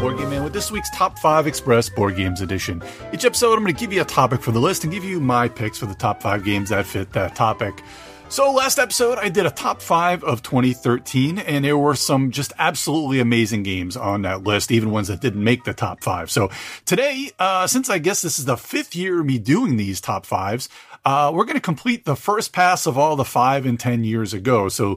Board Game Man with this week's Top 5 Express Board Games edition. Each episode, I'm going to give you a topic for the list and give you my picks for the top 5 games that fit that topic. So, last episode, I did a top 5 of 2013, and there were some just absolutely amazing games on that list, even ones that didn't make the top 5. So, today, uh, since I guess this is the fifth year of me doing these top 5s, uh, we're going to complete the first pass of all the 5 and 10 years ago. So,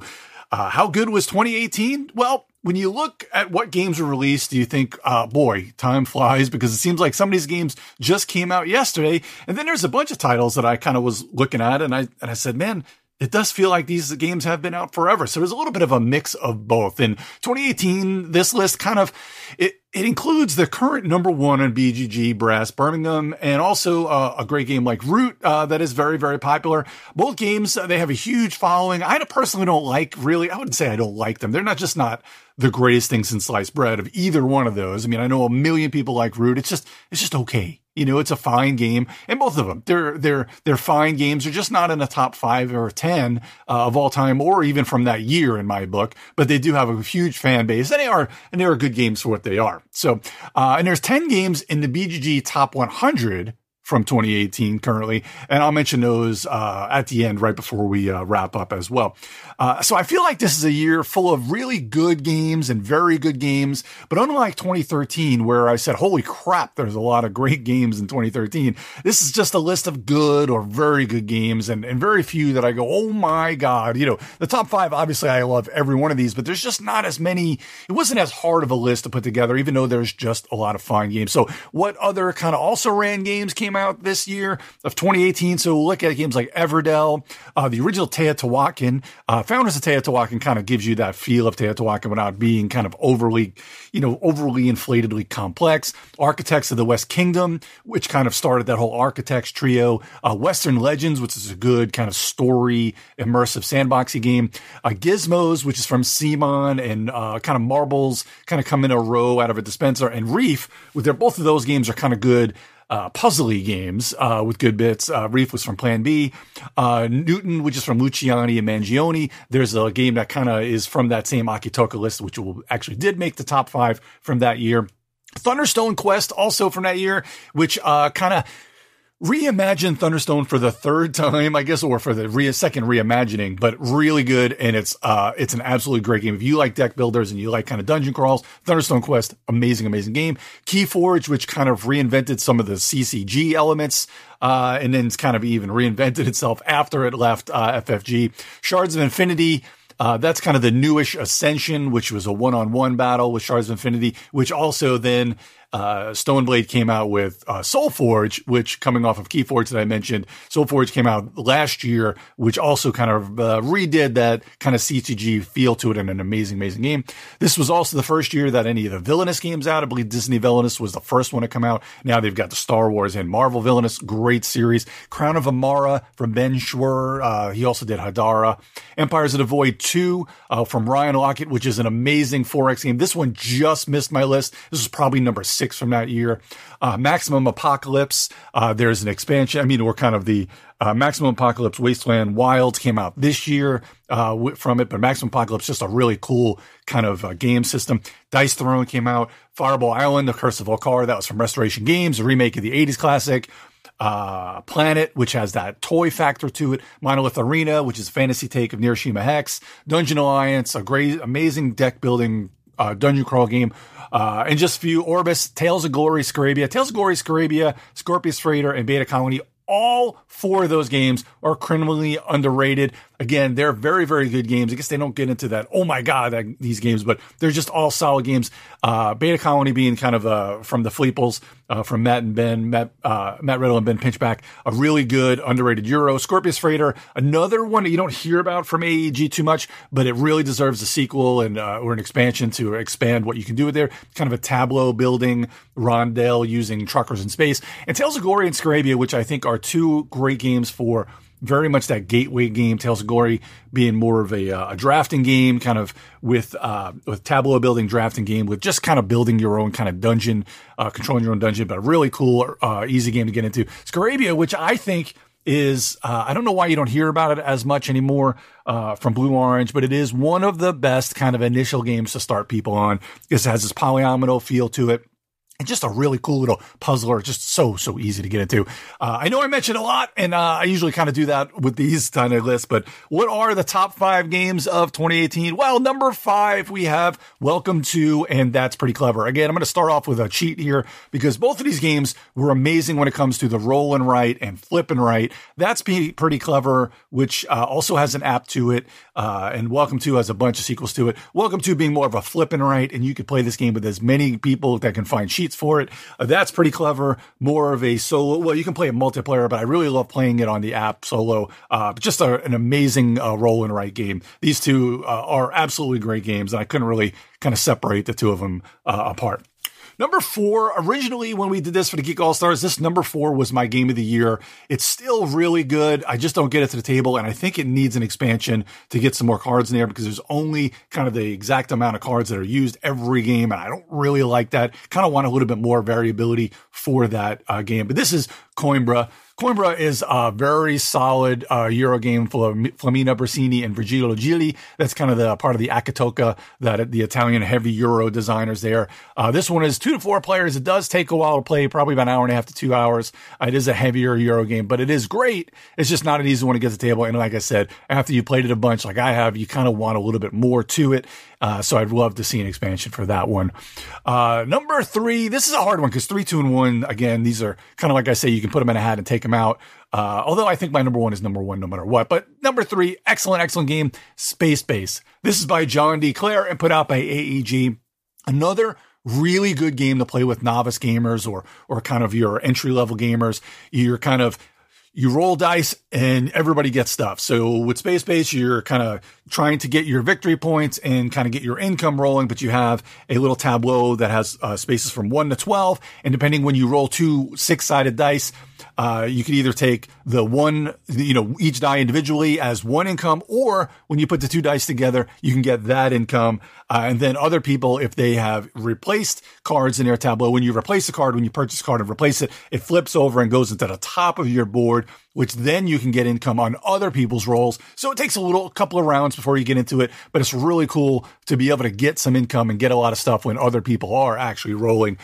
uh, how good was 2018? Well, when you look at what games were released, do you think, uh, boy, time flies because it seems like some of these games just came out yesterday. And then there's a bunch of titles that I kind of was looking at and I, and I said, man, it does feel like these games have been out forever. So there's a little bit of a mix of both. In 2018, this list kind of, it, it includes the current number one on BGG Brass Birmingham and also uh, a great game like Root uh, that is very, very popular. Both games, uh, they have a huge following. I personally don't like really, I wouldn't say I don't like them. They're not just not the greatest thing since sliced bread of either one of those. I mean, I know a million people like Root. It's just, it's just okay. You know, it's a fine game, and both of them, they're they're they're fine games. They're just not in the top five or ten uh, of all time, or even from that year in my book. But they do have a huge fan base, and they are and they are good games for what they are. So, uh, and there's ten games in the BGG top 100 from 2018 currently. And I'll mention those uh, at the end, right before we uh, wrap up as well. Uh, so I feel like this is a year full of really good games and very good games. But unlike 2013, where I said, holy crap, there's a lot of great games in 2013, this is just a list of good or very good games and, and very few that I go, oh my God. You know, the top five, obviously, I love every one of these, but there's just not as many. It wasn't as hard of a list to put together, even though there's just a lot of fine games. So what other kind of also ran games came came out this year of 2018. So we'll look at games like Everdell, uh, the original Teotihuacan. Uh, Founders of Teotihuacan kind of gives you that feel of Teotihuacan without being kind of overly, you know, overly inflatedly complex. Architects of the West Kingdom, which kind of started that whole architects trio. Uh, Western Legends, which is a good kind of story, immersive sandboxy game. Uh, Gizmos, which is from CMON and uh, kind of marbles kind of come in a row out of a dispenser. And Reef, with their both of those games are kind of good uh, puzzly games uh, with good bits. Uh, Reef was from Plan B. Uh, Newton, which is from Luciani and Mangone. There's a game that kind of is from that same Acchittocca list, which will, actually did make the top five from that year. Thunderstone Quest, also from that year, which uh, kind of reimagine Thunderstone for the third time, I guess, or for the re- second reimagining, but really good. And it's, uh, it's an absolutely great game. If you like deck builders and you like kind of dungeon crawls, Thunderstone Quest, amazing, amazing game. Keyforge, which kind of reinvented some of the CCG elements, uh, and then it's kind of even reinvented itself after it left, uh, FFG. Shards of Infinity, uh, that's kind of the newish Ascension, which was a one-on-one battle with Shards of Infinity, which also then uh, Stoneblade came out with uh, SolForge, which coming off of Keyforge that I mentioned, SolForge came out last year, which also kind of uh, redid that kind of CCG feel to it in an amazing, amazing game. This was also the first year that any of the Villainous games out. I believe Disney Villainous was the first one to come out. Now they've got the Star Wars and Marvel Villainous, great series. Crown of Emara from Ben Schwer. Uh, he also did Hadara. Empires of the Void 2 uh, from Ryan Laukat, which is an amazing 4X game. This one just missed my list. This is probably number six six from that year. Uh, Maximum Apocalypse. Uh, there's an expansion. I mean, we're kind of the uh, Maximum Apocalypse Wasteland Wilds came out this year uh, from it, but Maximum Apocalypse just a really cool kind of uh, game system. Dice Throne came out. Fireball Island, The Curse of Vul-Kar, that was from Restoration Games, a remake of the 80s classic. Uh, Planet, which has that toy factor to it. Monolith Arena, which is a fantasy take of Neuroshima Hex. Dungeon Alliance, a great, amazing deck building uh, dungeon crawl game. Uh, and just few Orbis, Tales of Glory, Scarabya, Tales of Glory, Scarabya, Scorpius Freighter, and Beta Colony. All four of those games are criminally underrated. Again, they're very, very good games. I guess they don't get into that, oh my God, that, these games, but they're just all solid games. Uh, Beta Colony being kind of uh, from the Fleeples, uh, from Matt and Ben, Matt, uh, Matt Riddle and Ben Pinchback, a really good, underrated Euro. Scorpius Freighter, another one that you don't hear about from AEG too much, but it really deserves a sequel and uh, or an expansion to expand what you can do with there. Kind of a tableau building rondel using truckers in space. And Tales of Glory and Scarabya, which I think are two great games for very much that gateway game. Tales of Glory being more of a, uh, a drafting game, kind of with uh, with tableau building drafting game, with just kind of building your own kind of dungeon, uh, controlling your own dungeon, but a really cool, uh, easy game to get into. Scarabya, which I think is uh, I don't know why you don't hear about it as much anymore uh, from Blue Orange, but it is one of the best kind of initial games to start people on. It has this polyomino feel to it and just a really cool little puzzler, just so, so easy to get into. Uh, I know I mentioned a lot, and uh, I usually kind of do that with these kind of lists, but what are the top five games of 2018? Well, number five, we have Welcome to, and that's pretty clever. Again, I'm going to start off with a cheat here because both of these games were amazing when it comes to the roll and right and flip and right. That's pretty clever, which uh, also has an app to it. Uh, and Welcome to has a bunch of sequels to it. Welcome to being more of a flip and right, and you could play this game with as many people that can find cheats for it. Uh, that's pretty clever. More of a solo. Well, you can play it multiplayer, but I really love playing it on the app solo. Uh, just a, an amazing uh, roll and write game. These two uh, are absolutely great games, and I couldn't really kind of separate the two of them uh, apart. Number four, originally when we did this for the Geek All Stars, this number four was my game of the year. It's still really good. I just don't get it to the table, and I think it needs an expansion to get some more cards in there because there's only kind of the exact amount of cards that are used every game, and I don't really like that. Kind of want a little bit more variability for that uh, game. But this is Coimbra. Coimbra is a very solid uh, Euro game full of Flaminia Brasini and Virgilio Gigli. That's kind of the part of the Acchittocca, that the Italian heavy Euro designers there. Uh, this one is two to four players. It does take a while to play, probably about an hour and a half to two hours. Uh, it is a heavier Euro game, but it is great. It's just not an easy one to get to the table. And like I said, after you played it a bunch, like I have, you kind of want a little bit more to it. Uh, so I'd love to see an expansion for that one. Uh, number three, this is a hard one because three, two, and one, again, these are kind of like I say, you can put them in a hat and take them out. Uh, although I think my number one is number one no matter what. But number three, excellent, excellent game, Space Base. This is by John D. Clair and put out by AEG. Another really good game to play with novice gamers or or kind of your entry level gamers. You're kind of you roll dice and everybody gets stuff. So with Space Base, you're kind of trying to get your victory points and kind of get your income rolling, but you have a little tableau that has uh, spaces from one to 12. And depending when you roll two six sided dice, uh, you could either take the one, you know, each die individually as one income, or when you put the two dice together, you can get that income. Uh, and then other people, if they have replaced cards in their tableau, when you replace a card, when you purchase a card and replace it, it flips over and goes into the top of your board, which then you can get income on other people's rolls. So it takes a little couple of rounds before you get into it, but it's really cool to be able to get some income and get a lot of stuff when other people are actually rolling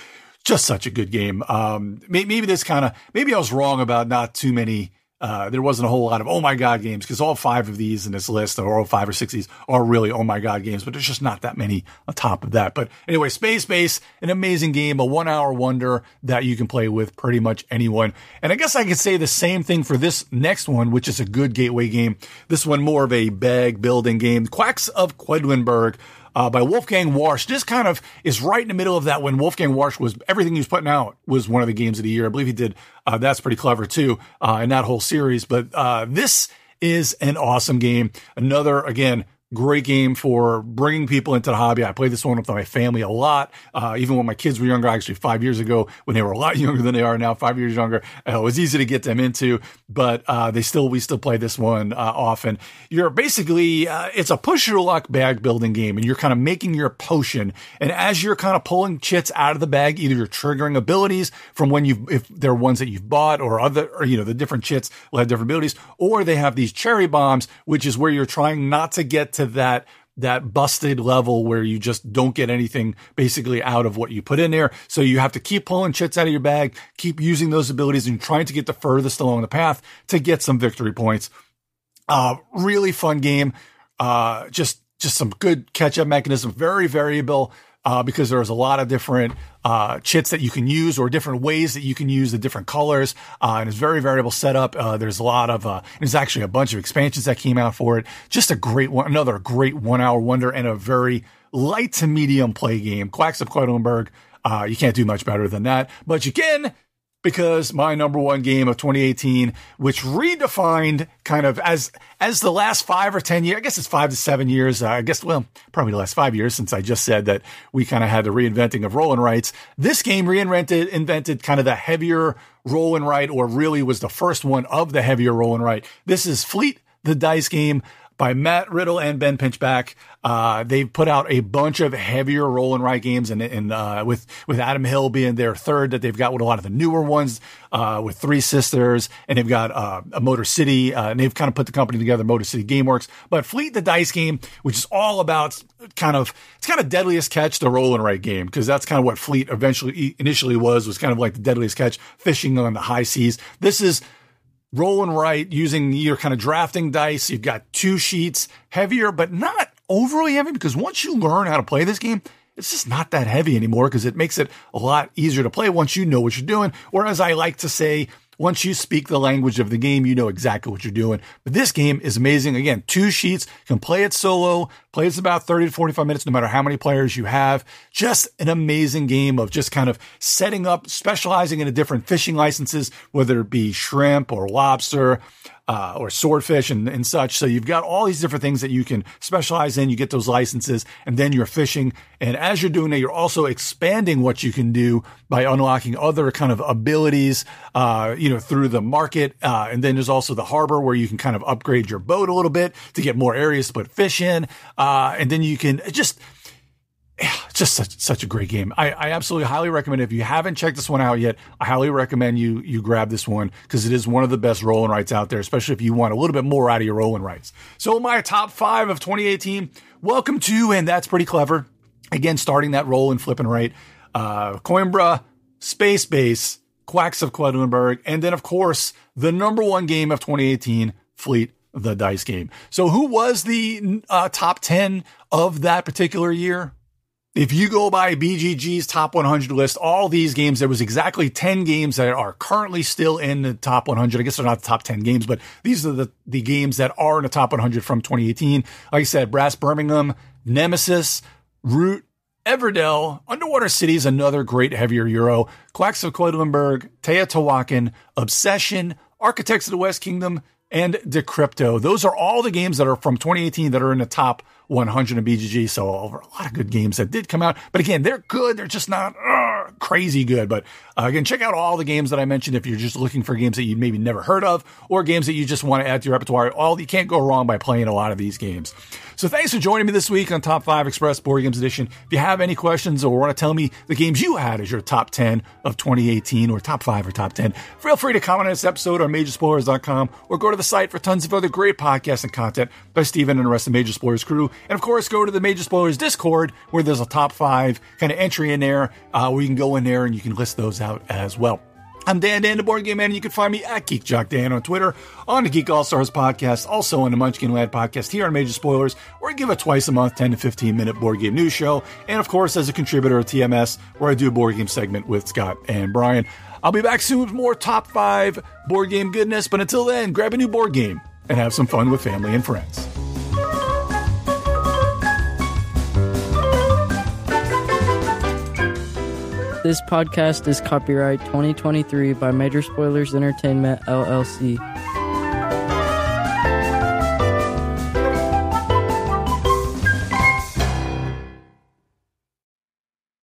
just such a good game. Um, maybe this kind of maybe I was wrong about not too many. Uh, there wasn't a whole lot of oh my god games because all five of these in this list, or all five or six of these, are really oh my god games. But there's just not that many on top of that. But anyway, Space Base, an amazing game, a one hour wonder that you can play with pretty much anyone. And I guess I could say the same thing for this next one, which is a good gateway game. This one more of a bag building game, Quacks of Quedlinburg uh, by Wolfgang Warsch. This kind of is right in the middle of that when Wolfgang Warsch was everything he was putting out was one of the games of the year. I believe he did. Uh, that's pretty clever too uh, in that whole series. But uh, this is an awesome game. Another again Great game for bringing people into the hobby. I played this one with my family a lot, uh, even when my kids were younger. Actually, five years ago, when they were a lot younger than they are now, five years younger, uh, it was easy to get them into. But uh, they still, we still play this one uh, often. You're basically, uh, it's a push your luck bag building game, and you're kind of making your potion. And as you're kind of pulling chits out of the bag, either you're triggering abilities from when you've, if they're ones that you've bought, or other, or you know, the different chits will have different abilities, or they have these cherry bombs, which is where you're trying not to get to that that busted level where you just don't get anything basically out of what you put in there. So you have to keep pulling chits out of your bag, keep using those abilities and trying to get the furthest along the path to get some victory points. Uh, really fun game. Uh, just, just some good catch up mechanism, very variable uh, because there's a lot of different uh, chits that you can use or different ways that you can use the different colors. Uh, and it's very variable setup. Uh, there's a lot of, uh, there's actually a bunch of expansions that came out for it. Just a great one, another great one hour wonder and a very light to medium play game. Quacks of Quedlinburg. Uh, you can't do much better than that, but you can because my number one game of 2018, which redefined kind of as as the last five or ten years, I guess it's five to seven years. Uh, I guess well, probably the last five years since I just said that we kind of had the reinventing of roll and rights. This game reinvented invented kind of the heavier roll and write, or really was the first one of the heavier roll and write. This is Fleet, the dice game by Matt Riddle and Ben Pinchback. Uh, they've put out a bunch of heavier roll and write games, and, and uh, with with Adam Hill being their third, that they've got with a lot of the newer ones uh, with Three Sisters, and they've got uh, a Motor City, uh, and they've kind of put the company together, Motor City GameWorks. But Fleet the Dice game, which is all about kind of it's kind of deadliest catch, the roll and write game, because that's kind of what Fleet eventually initially was was kind of like the deadliest catch, fishing on the high seas. This is roll and write using your kind of drafting dice. You've got two sheets, heavier, but not overly heavy because once you learn how to play this game, it's just not that heavy anymore because it makes it a lot easier to play once you know what you're doing. Or as I like to say, once you speak the language of the game, you know exactly what you're doing. But this game is amazing. Again, two sheets, you can play it solo, plays about 30 to 45 minutes, no matter how many players you have. Just an amazing game of just kind of setting up, specializing in a different fishing licenses, whether it be shrimp or lobster, uh, or swordfish and, and such. So you've got all these different things that you can specialize in. You get those licenses and then you're fishing. And as you're doing that, you're also expanding what you can do by unlocking other kind of abilities, uh, you know, through the market. Uh, and then there's also the harbor where you can kind of upgrade your boat a little bit to get more areas to put fish in. Uh, and then you can just, just such, such a great game. I, I absolutely highly recommend it. If you haven't checked this one out yet, I highly recommend you you grab this one because it is one of the best roll and writes out there, especially if you want a little bit more out of your roll and writes. So my top five of 2018. Welcome to, and that's pretty clever. Again, starting that roll and flipping right. Uh, Coimbra, Space Base, Quacks of Quedlinburg, and then of course the number one game of 2018, Fleet the Dice Game. So who was the uh, top 10 of that particular year? If you go by BGG's top 100 list, all these games, there was exactly 10 games that are currently still in the top 100. I guess they're not the top 10 games, but these are the, the games that are in the top 100 from 2018. Like I said, Brass Birmingham, Nemesis, Root, Everdell, Underwater City is another great heavier Euro, Quacks of Quedlinburg, Teotihuacan, Obsession, Architects of the West Kingdom, and Decrypto. Those are all the games that are from 2018 that are in the top 100 in BGG. So over a lot of good games that did come out. But again, they're good. They're just not uh, crazy good. But uh, again, check out all the games that I mentioned if you're just looking for games that you maybe never heard of or games that you just want to add to your repertoire. All you can't go wrong by playing a lot of these games. So thanks for joining me this week on Top 5 Express Board Games Edition. If you have any questions or want to tell me the games you had as your top 10 of 2018 or top 5 or top 10, feel free to comment on this episode on majorspoilers.com or go to the site for tons of other great podcasts and content by Steven and the rest of Major Spoilers crew. And of course, go to the Major Spoilers Discord where there's a top 5 kind of entry in there uh, where you can in there and you can list those out as well. I'm Dan Dan, the board game man, and you can find me at Geek Jock Dan on Twitter, on the Geek All Stars podcast, also on the Munchkin Lad podcast here on Major Spoilers, where I give a twice a month 10 to 15 minute board game news show, and of course as a contributor at TMS, where I do a board game segment with Scott and Brian. I'll be back soon with more top five board game goodness, but until then, grab a new board game and have some fun with family and friends. This podcast is copyright 2023 by Major Spoilers Entertainment, LLC.